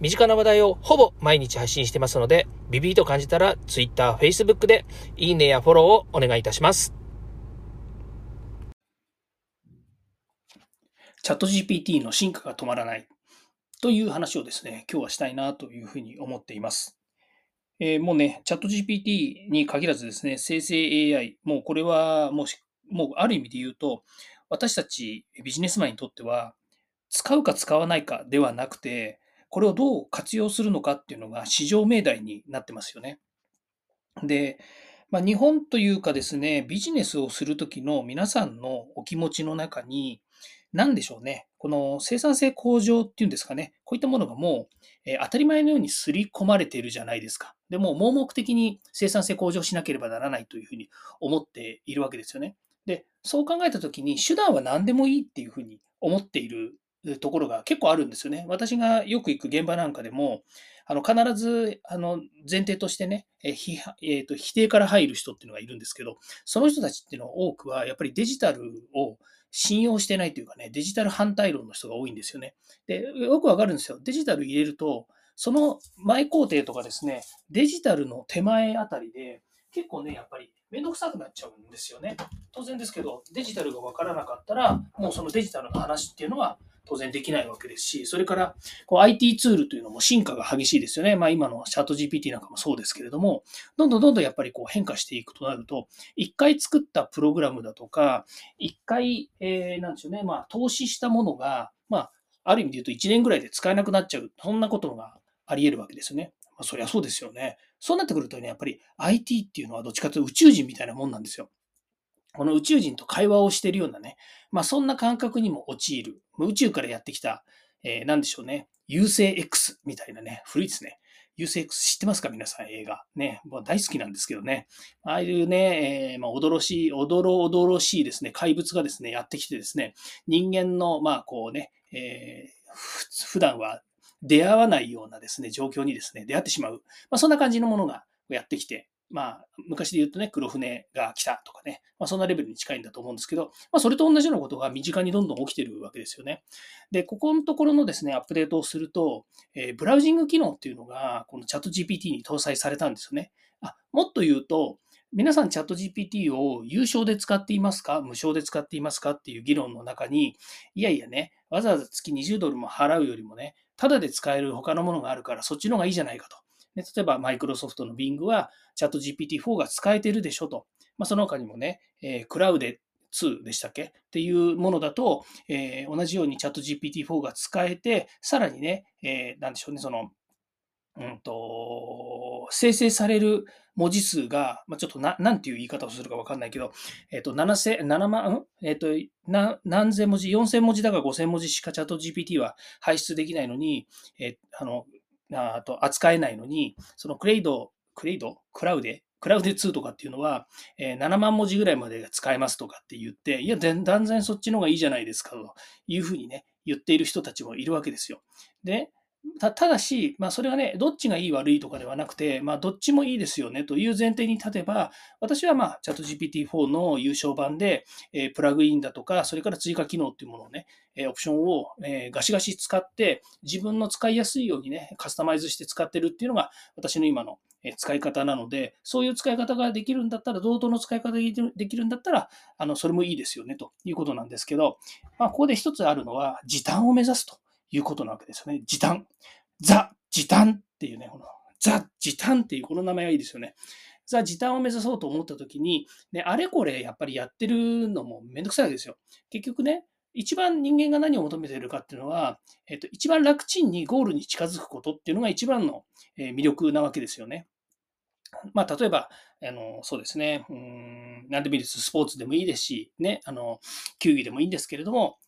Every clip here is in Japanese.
身近な話題をほぼ毎日配信してますので、ビビーと感じたら Twitter、Facebook でいいねやフォローをお願いいたします。チャット GPT の進化が止まらないという話をですね、今日はしたいなというふうに思っています。えー、もうね、チャット GPT に限らずですね、生成 AI、もうこれはもう、もうある意味で言うと、私たちビジネスマンにとっては、使うか使わないかではなくて、これをどう活用するのかっていうのが市場命題になってますよね。で、まあ、日本というかですね、ビジネスをするときの皆さんのお気持ちの中に、何でしょうね、この生産性向上っていうんですかね、こういったものがもう、えー、当たり前のように刷り込まれているじゃないですか。でも、盲目的に生産性向上しなければならないというふうに思っているわけですよね。で、そう考えたときに、手段は何でもいいっていうふうに思っているところが結構あるんですよね。私がよく行く現場なんかでも、あの必ずあの前提としてね、えひえーと、否定から入る人っていうのがいるんですけど、その人たちっていうのは多くはやっぱりデジタルを信用してないというかね、デジタル反対論の人が多いんですよね。で、よくわかるんですよ。デジタル入れると、その前工程とかですね、デジタルの手前あたりで、結構ね、やっぱりめんどくさくなっちゃうんですよね。当然ですけど、デジタルがわからなかったら、もうそのデジタルの話っていうのは当然できないわけですし、それからこう IT ツールというのも進化が激しいですよね。まあ今のチャット GPT なんかもそうですけれども、どんどんどんどんやっぱりこう変化していくとなると、一回作ったプログラムだとか、一回、えー、なんでしょうね、まあ投資したものが、まあある意味で言うと1年ぐらいで使えなくなっちゃう、そんなことがあり得るわけですよね。まあ、そりゃそうですよね。そうなってくるとね、やっぱり IT っていうのはどっちかというと宇宙人みたいなもんなんですよ。この宇宙人と会話をしているようなね、まあそんな感覚にも陥る。宇宙からやってきた、えー、なんでしょうね。優勢 X みたいなね、古いですね。優勢 X 知ってますか？皆さん映画。ね、もう大好きなんですけどね。ああいうね、えー、まあ、驚しい、おどろおどろしいですね、怪物がですね、やってきてですね、人間の、まあこうね、えー、普段は出会わないようなですね、状況にですね、出会ってしまう。まあそんな感じのものがやってきて、まあ、昔で言うとね、黒船が来たとかね、まあ、そんなレベルに近いんだと思うんですけど、まあ、それと同じようなことが身近にどんどん起きてるわけですよね。で、ここのところのですね、アップデートをすると、えー、ブラウジング機能っていうのが、このチャット GPT に搭載されたんですよね。あもっと言うと、皆さんチャット GPT を有償で使っていますか？無償で使っていますか？っていう議論の中に、いやいやね、わざわざ月20ドルも払うよりもね、ただで使える他のものがあるから、そっちの方がいいじゃないかと。例えば、マイクロソフトの Bing は、チャット GPT-4 が使えてるでしょと。まあ、その他にもね、えー、クラウデ2でしたっけ？っていうものだと、えー、同じようにチャット GPT-4 が使えて、さらにね、えー、なんでしょうね、その、うんと、生成される文字数が、まあ、ちょっとな、なんていう言い方をするかわかんないけど、えっ、ー、と、7000、7万、えっ、ー、と、な、何千文字、4000文字だか5000文字しかチャット GPT は排出できないのに、えー、あの、あと扱えないのに、そのクレイド、クレイド？クラウデ？クラウデ2とかっていうのは、えー、7万文字ぐらいまで使えますとかって言って、いや、断然そっちの方がいいじゃないですかというふうにね、言っている人たちもいるわけですよ。で、ただし、まあ、それがね、どっちがいい悪いとかではなくて、まあ、どっちもいいですよねという前提に立てば、私は、まあ、チャット GPT-4 の優勝版で、えー、プラグインだとか、それから追加機能っていうものをね、えー、オプションを、えー、ガシガシ使って、自分の使いやすいようにね、カスタマイズして使ってるっていうのが、私の今の使い方なので、そういう使い方ができるんだったら、同等の使い方ができるんだったら、あの、それもいいですよね、ということなんですけど、まあ、ここで一つあるのは、時短を目指すと。いうことなわけですよね。時短。ザ・時短っていうね、このザ・時短っていうこの名前がいいですよね。ザ・時短を目指そうと思った時に、ね、あれこれやっぱりやってるのもめんどくさいわけですよ。結局ね、一番人間が何を求めているかっていうのは、えっと、一番楽ちんにゴールに近づくことっていうのが一番の魅力なわけですよね。まあ、例えば、あの、そうですね、うん、何でもいいです。スポーツでもいいですし、ね、あの、球技でもいいんですけれども、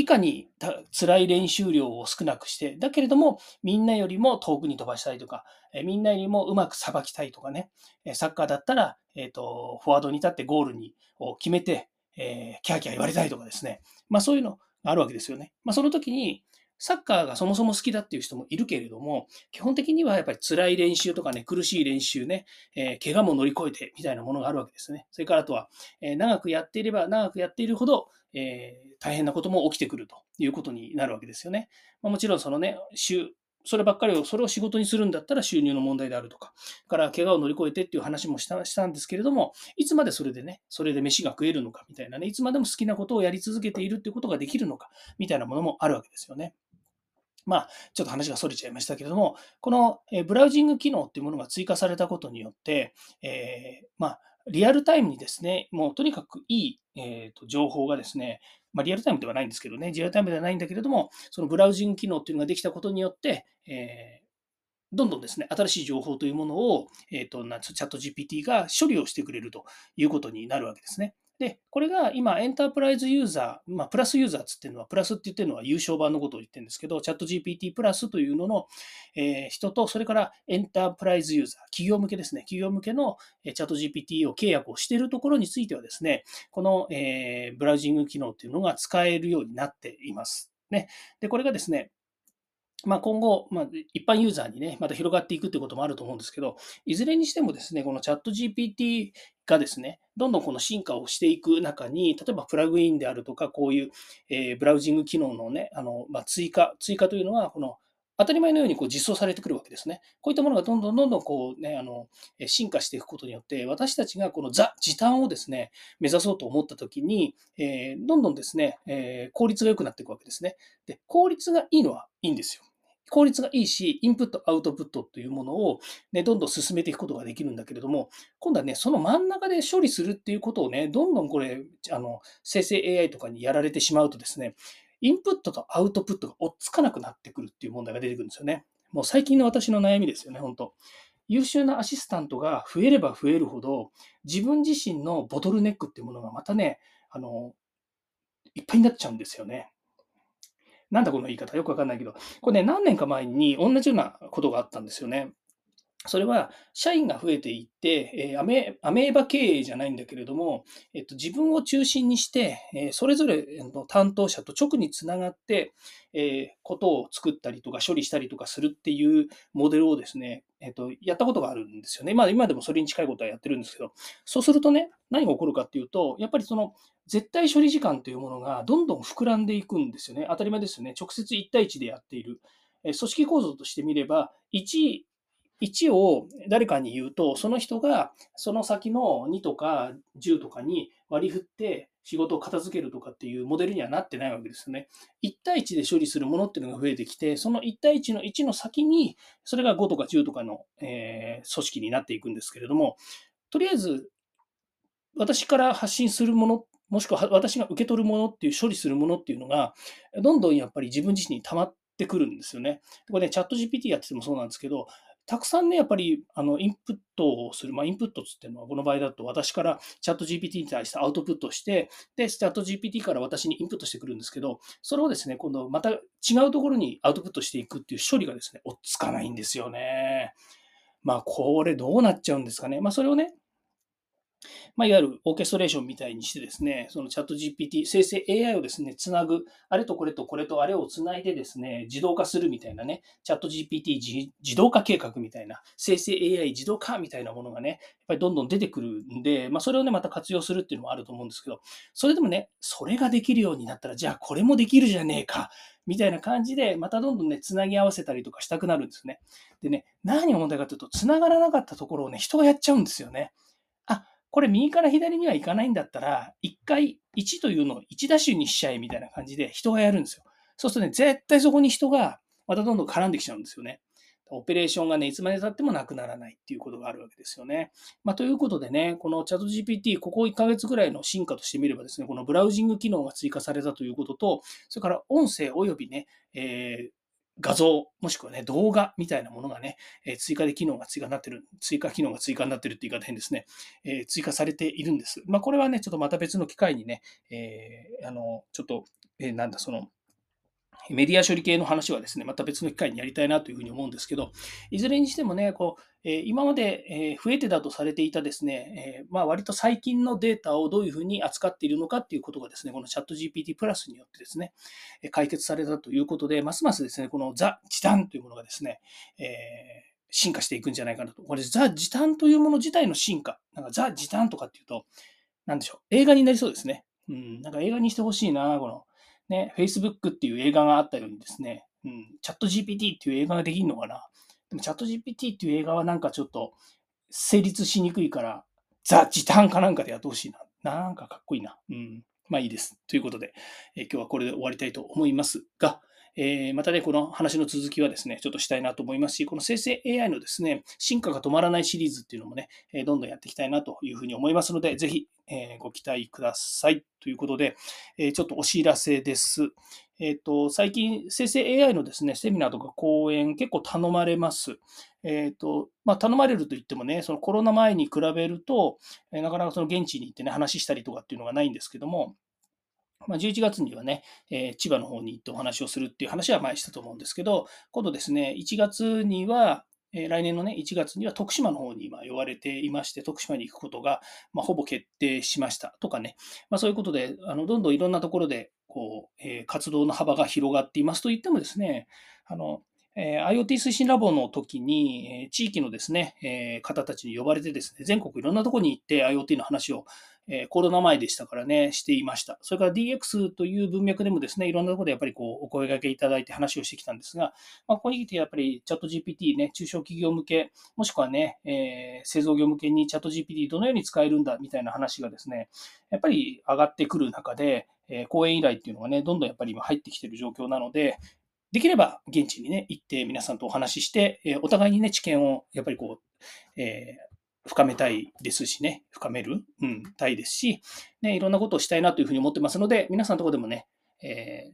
いかに辛い練習量を少なくして、だけれども、みんなよりも遠くに飛ばしたいとか、えみんなよりもうまくさばきたいとかね、サッカーだったら、えーと、フォワードに立ってゴールにを決めて、えー、キャーキャー言われたいとかですね、まあ、そういうのがあるわけですよね。まあ、その時に、サッカーがそもそも好きだっていう人もいるけれども、基本的にはやっぱり辛い練習とかね、苦しい練習ね、えー、怪我も乗り越えてみたいなものがあるわけですね。それからあとは、えー、長くやっていれば長くやっているほど、えー、大変なことも起きてくるということになるわけですよね。まあ、もちろんそのね、そればっかりを、それを仕事にするんだったら収入の問題であるとか、から怪我を乗り越えてっていう話もしたしたんですけれども、いつまでそれでね、それで飯が食えるのかみたいなね、いつまでも好きなことをやり続けているっていうことができるのかみたいなものもあるわけですよね。まあ、ちょっと話が逸れちゃいましたけれども、このブラウジング機能っていうものが追加されたことによって、えー、まあ、リアルタイムにですね、もうとにかくいい、えーと、情報がですね、まあ、リアルタイムではないんですけどね、リアルタイムではないんだけれども、そのブラウジング機能っていうのができたことによって、えー、どんどんですね、新しい情報というものを、えー、とチャット GPT が処理をしてくれるということになるわけですね。で、これが今、エンタープライズユーザー、まあ、プラスユーザーつってるのは、プラスって言ってるのは優勝版のことを言ってるんですけど、チャット GPT プラスというのの、えー、人と、それからエンタープライズユーザー、企業向けですね、企業向けのチャット GPT を契約をしているところについてはですね、この、えー、ブラウジング機能っていうのが使えるようになっています。ね。で、これがですね、まあ、今後、まあ、一般ユーザーにね、また広がっていくということもあると思うんですけど、いずれにしてもですね、このチャット GPT がですね、どんどんこの進化をしていく中に、例えばプラグインであるとか、こういう、えー、ブラウジング機能のね、あのまあ、追加、追加というのは、この当たり前のようにこう実装されてくるわけですね。こういったものがどんどんどんどんこう、ね、あの進化していくことによって、私たちがこのザ・時短をですね、目指そうと思ったときに、えー、どんどんですね、えー、効率が良くなっていくわけですね。で、効率がいいのはいいんですよ。効率がいいし、インプット、アウトプットというものを、ね、どんどん進めていくことができるんだけれども、今度はね、その真ん中で処理するっていうことをね、どんどんこれ、あの生成 AI とかにやられてしまうとですね、インプットとアウトプットが追っつかなくなってくるっていう問題が出てくるんですよね。もう最近の私の悩みですよね、本当優秀なアシスタントが増えれば増えるほど、自分自身のボトルネックっていうものがまたね、あの、いっぱいになっちゃうんですよね。なんだこの言い方、よくわかんないけど、これね、何年か前に同じようなことがあったんですよね。それは、社員が増えていって、えー、アメーバ経営じゃないんだけれども、えっと、自分を中心にして、えー、それぞれの担当者と直につながって、えー、ことを作ったりとか処理したりとかするっていうモデルをですね、えっと、やったことがあるんですよね。まあ今でもそれに近いことはやってるんですけど、そうするとね、何が起こるかっていうと、やっぱりその絶対処理時間というものがどんどん膨らんでいくんですよね。当たり前ですよね。直接1対1でやっている。組織構造としてみれば、1、1を誰かに言うと、その人がその先の2とか10とかに割り振って仕事を片付けるとかっていうモデルにはなってないわけですよね。1対1で処理するものっていうのが増えてきて、その1対1の1の先に、それが5とか10とかの、えー、組織になっていくんですけれども、とりあえず私から発信するものもしくは私が受け取るものっていう、処理するものっていうのが、どんどんやっぱり自分自身に溜まってくるんですよね。これね、チャット GPT やっててもそうなんですけど、たくさんね、やっぱりあのインプットをする、まあ、インプットっていうのは、この場合だと私からチャット GPT に対してアウトプットして、で、チャット GPT から私にインプットしてくるんですけど、それをですね、今度また違うところにアウトプットしていくっていう処理がですね、追っつかないんですよね。まあ、これどうなっちゃうんですかね。まあ、それをね、まあ、いわゆるオーケストレーションみたいにしてですね、そのチャット GPT、生成 AI をですね、つなぐ、あれとこれとこれとあれをつないでですね、自動化するみたいなね、チャット GPT 自動化計画みたいな、生成 AI 自動化みたいなものがね、やっぱりどんどん出てくるんで、まあ、それをね、また活用するっていうのもあると思うんですけど、それでもね、それができるようになったら、じゃあこれもできるじゃねえか、みたいな感じで、またどんどんね、つなぎ合わせたりとかしたくなるんですね。でね、何が問題かというと、つながらなかったところをね、人がやっちゃうんですよね。これ右から左には行かないんだったら、1回1というのを1ダッシュにしちゃえみたいな感じで人がやるんですよ。そうするとね、絶対そこに人がまたどんどん絡んできちゃうんですよね。オペレーションがね、いつまで経ってもなくならないっていうことがあるわけですよね。まあ、ということでね、このチャット GPT、ここ1ヶ月ぐらいの進化としてみればですね、このブラウジング機能が追加されたということと、それから音声及びね、えー画像、もしくはね、動画みたいなものがね、え追加で機能が追加になってる、追加機能が追加になってるって言い方変ですね、え追加されているんです。まあ、これはね、ちょっとまた別の機会にね、えー、あの、ちょっと、えー、なんだ、その、メディア処理系の話はですね、また別の機会にやりたいなというふうに思うんですけど、いずれにしてもね、こうえ今まで、え増えてだとされていたですね、えまあ、割と最近のデータをどういうふうに扱っているのかっていうことがですね、このチャット GPT プラスによってですね、解決されたということで、ますますですね、このザ・時短というものがですね、えー進化していくんじゃないかなと。これ、ザ・時短というもの自体の進化。なんか、ザ・時短とかっていうと、なんでしょう。映画になりそうですね。うん。なんか映画にしてほしいな、この、ね、Facebook っていう映画があったようにですね、うん、チャット GPT っていう映画ができるのかな？でもチャット GPT っていう映画はなんかちょっと成立しにくいから、ザ・時短かなんかでやってほしいな。なんかかっこいいな。うん。まあいいです。ということで、え、今日はこれで終わりたいと思いますが、えー、またね、この話の続きはですね、ちょっとしたいなと思いますし、この生成 AI のですね、進化が止まらないシリーズっていうのもね、えどんどんやっていきたいなというふうに思いますので、ぜひ、えご期待ください。ということで、えちょっとお知らせです。えっ、と、最近、生成 AI のですね、セミナーとか講演結構頼まれます。えっ、と、まあ、頼まれると言ってもね、そのコロナ前に比べると、えなかなかその現地に行ってね、話したりとかっていうのがないんですけども、まあ、11月にはね、えー、千葉の方に行ってお話をするっていう話は前したと思うんですけど、今度ですね、1月には、えー、来年のね、1月には徳島の方に今呼ばれていまして、徳島に行くことが、まあ、ほぼ決定しました。とかね、まあ、そういうことで、あのどんどんいろんなところでこう、えー、活動の幅が広がっていますと言ってもですね、あのえ IoT 推進ラボの時に、え地域のですね、え方たちに呼ばれてですね、全国いろんなところに行って IoT の話を、えコロナ前でしたからね、していました。それから DX という文脈でもですね、いろんなところでやっぱりこうお声掛けいただいて話をしてきたんですが、まあ、ここに来てやっぱりチャット GPT ね、中小企業向け、もしくはね、えー、製造業向けにチャット GPT どのように使えるんだみたいな話がですね、やっぱり上がってくる中で、え講演依頼っていうのがね、どんどんやっぱり今入ってきてる状況なので、できれば現地にね、行って皆さんとお話しして、えお互いにね、知見をやっぱりこう、えー、深めたいですしね、深める、うん、たいですし、ね、いろんなことをしたいなというふうに思ってますので、皆さんのとこでもね、えー、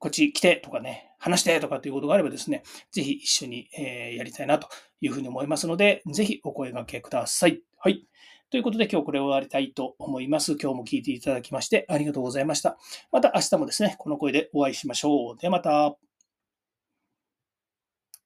こっち来てとかね、話してとかっていうことがあればですね、ぜひ一緒に、えやりたいなというふうに思いますので、ぜひお声掛けください。はい。ということで今日これを終わりたいと思います。今日も聞いていただきましてありがとうございました。また明日もですね、この声でお会いしましょう。ではまた。